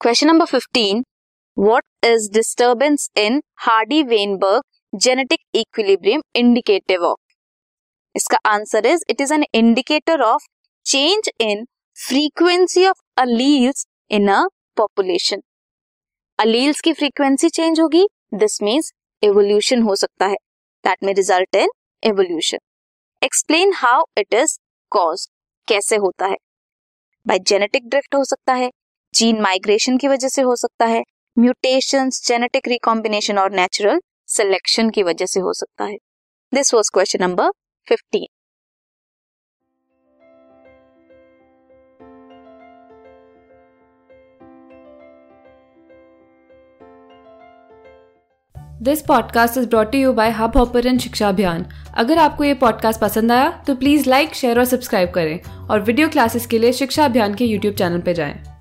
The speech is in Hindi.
Question number fifteen what is disturbance in Hardy Weinberg genetic equilibrium indicative of इसका answer is it is an indicator of change in frequency of alleles in a population alleles की फ्रीक्वेंसी चेंज होगी दिस मीन्स एवोल्यूशन हो सकता है. That may result in evolution explain how it is cause कैसे होता है? बाय जेनेटिक ड्रिफ्ट हो सकता है जीन माइग्रेशन की वजह से हो सकता है। म्यूटेशन जेनेटिक रिकॉम्बिनेशन और नेचुरल सिलेक्शन की वजह से हो सकता है। This was question number fifteen this podcast is brought you by Hubhopper Shiksha Abhiyan अगर आपको ये पॉडकास्ट पसंद आया तो प्लीज़ लाइक शेयर और सब्सक्राइब करें और वीडियो क्लासेस के लिए शिक्षा अभियान के यूट्यूब चैनल पर जाएँ।